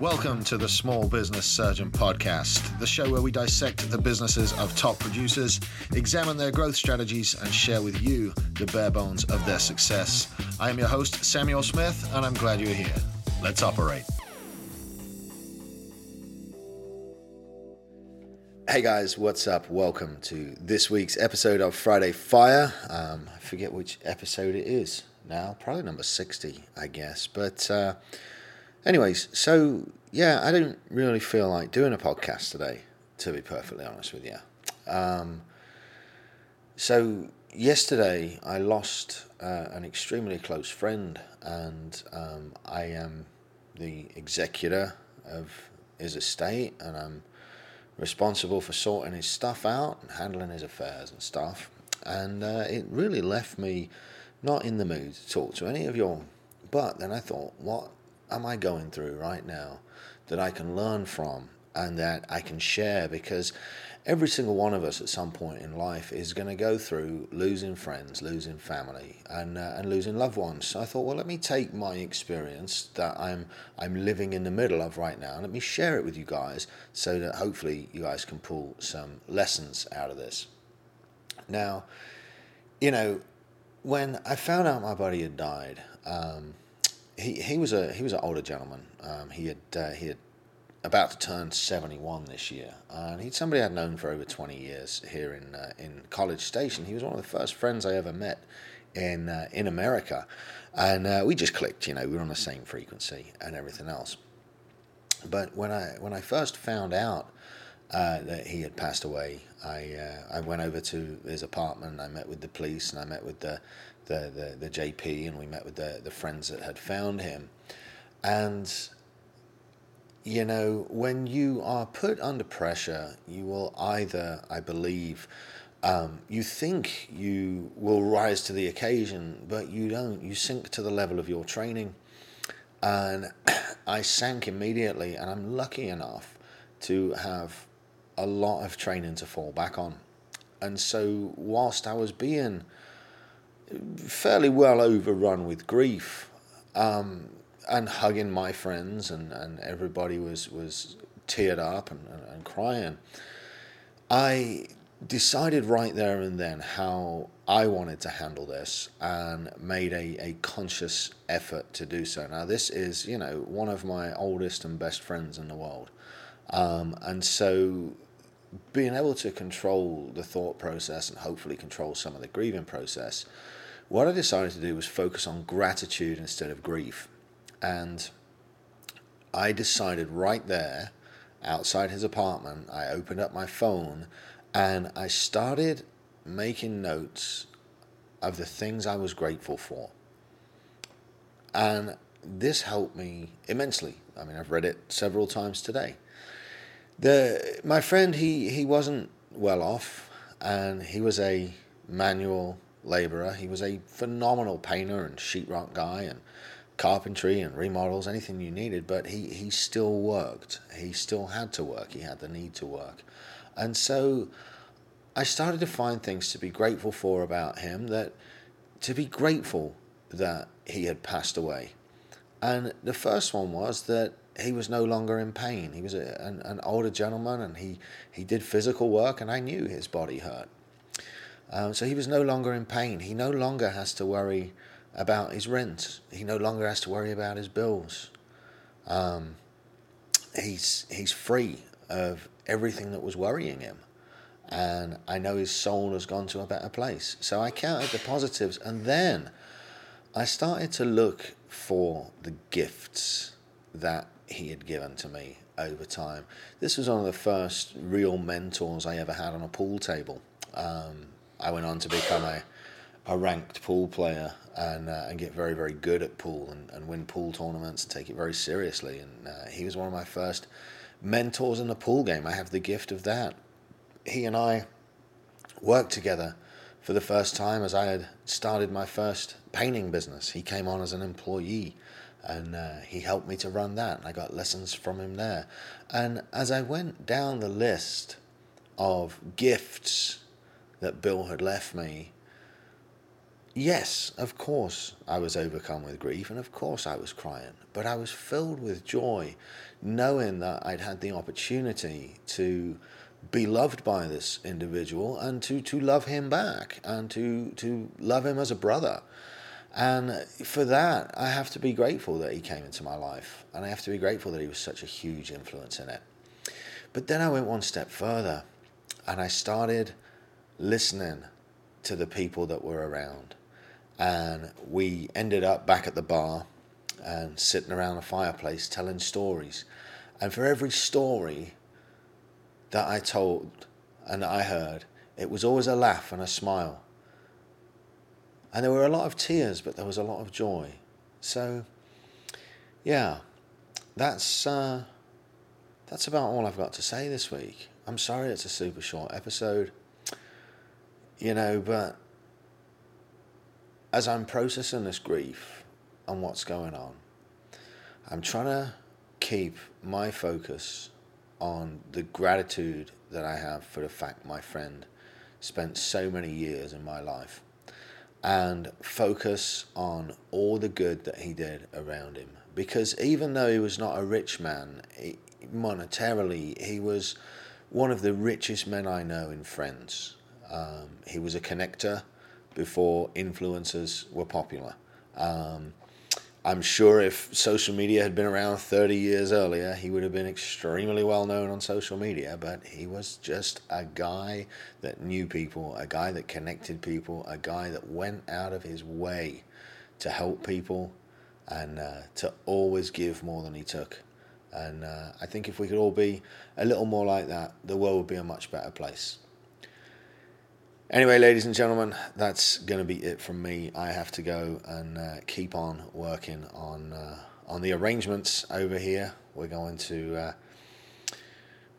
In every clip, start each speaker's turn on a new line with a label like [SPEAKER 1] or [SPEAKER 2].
[SPEAKER 1] Welcome to the Small Business Surgeon Podcast, the show where we dissect the businesses of top producers, examine their growth strategies, and share with you the bare bones of their success. I am your host, Samuel Smith, and I'm glad you're here. Let's operate. Hey guys, what's up? Welcome to this week's episode of Friday Fire. Um, I forget which episode it is now, probably number 60, I guess. But, uh, anyways, so yeah, I don't really feel like doing a podcast today, to be perfectly honest with you. Um, so, yesterday I lost uh, an extremely close friend, and um, I am the executor of his estate, and I'm responsible for sorting his stuff out and handling his affairs and stuff. And uh, it really left me not in the mood to talk to any of you. But then I thought, what am I going through right now that I can learn from and that I can share? Because every single one of us at some point in life is going to go through losing friends, losing family, and uh, and losing loved ones. So I thought, well, let me take my experience that I'm I'm living in the middle of right now, and let me share it with you guys, so that hopefully you guys can pull some lessons out of this. Now, you know, when I found out my buddy had died, um, he he was a he was an older gentleman. Um, he had uh, he had about to turn seventy one this year, and he's somebody I'd known for over twenty years here in uh, in College Station. He was one of the first friends I ever met in uh, in America, and uh, we just clicked. You know, we were on the same frequency and everything else. But when I when I first found out uh, that he had passed away, I I went over to his apartment. I met with the police and I met with the the, the, the JP and we met with the the friends that had found him, and you know when you are put under pressure, you will either I believe. Um, you think you will rise to the occasion, but you don't. You sink to the level of your training. And I sank immediately, and I'm lucky enough to have a lot of training to fall back on. And so, whilst I was being fairly well overrun with grief um, and hugging my friends, and, and everybody was, was teared up and, and, and crying, I decided right there and then how I wanted to handle this and made a, a conscious effort to do so. Now, this is, you know, one of my oldest and best friends in the world. Um, and so being able to control the thought process and hopefully control some of the grieving process, what I decided to do was focus on gratitude instead of grief. And I decided right there, outside his apartment, I opened up my phone and I started making notes of the things I was grateful for. And this helped me immensely. I mean, I've read it several times today the my friend he he wasn't well off, and he was a manual laborer. He was a phenomenal painter and sheetrock guy and carpentry and remodels, anything you needed. But he he still worked. He still had to work. He had the need to work, and so I started to find things to be grateful for about him. That to be grateful that he had passed away. And the first one was that he was no longer in pain. He was a, an, an older gentleman and he, he did physical work, and I knew his body hurt. Um, so he was no longer in pain. He no longer has to worry about his rent. He no longer has to worry about his bills. Um, he's he's free of everything that was worrying him, and I know his soul has gone to a better place. So I counted the positives, and then I started to look for the gifts that he had given to me over time. This was one of the first real mentors I ever had on a pool table. Um, I went on to become a, a ranked pool player and, uh, and get very, very good at pool and, and win pool tournaments and take it very seriously. And uh, he was one of my first mentors in the pool game. I have the gift of that. He and I worked together for the first time as I had started my first painting business. He came on as an employee and uh, he helped me to run that and i got lessons from him there and as i went down the list of gifts that bill had left me yes, of course, I was overcome with grief, and of course, I was crying, but I was filled with joy knowing that I'd had the opportunity to be loved by this individual and to, to love him back and to, to love him as a brother. And for that, I have to be grateful that he came into my life. And I have to be grateful that he was such a huge influence in it. But then I went one step further and I started listening to the people that were around. And we ended up back at the bar and sitting around a fireplace telling stories. And for every story that I told and I heard, it was always a laugh and a smile. And there were a lot of tears, but there was a lot of joy. So, yeah, that's uh, that's about all I've got to say this week. I'm sorry it's a super short episode, you know, but as I'm processing this grief and what's going on, I'm trying to keep my focus on the gratitude that I have for the fact my friend spent so many years in my life and focus on all the good that he did around him. Because even though he was not a rich man, monetarily, he was one of the richest men I know in friends. Um, he was a connector before influencers were popular. Um, I'm sure if social media had been around 30 years earlier, he would have been extremely well known on social media. But he was just a guy that knew people, a guy that connected people, a guy that went out of his way to help people and uh, to always give more than he took. And uh, I think if we could all be a little more like that, the world would be a much better place. Anyway, ladies and gentlemen, that's going to be it from me. I have to go and uh, keep on working on uh, on the arrangements over here. We're going to uh,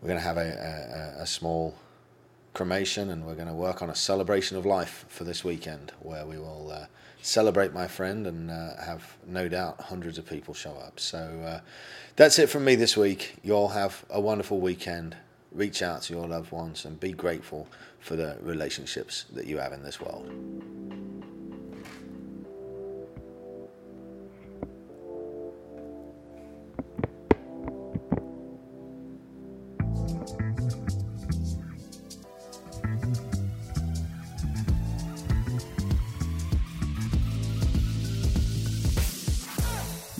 [SPEAKER 1] we're going to have a, a, a, small cremation, and we're going to work on a celebration of life for this weekend, where we will uh, celebrate my friend and uh, have no doubt hundreds of people show up. So uh, that's it from me this week. You all have a wonderful weekend. Reach out to your loved ones and be grateful for the relationships that you have in this world.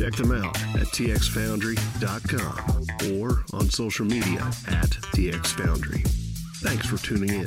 [SPEAKER 2] Check them out at txfoundry.com or on social media at txfoundry. Thanks for tuning in.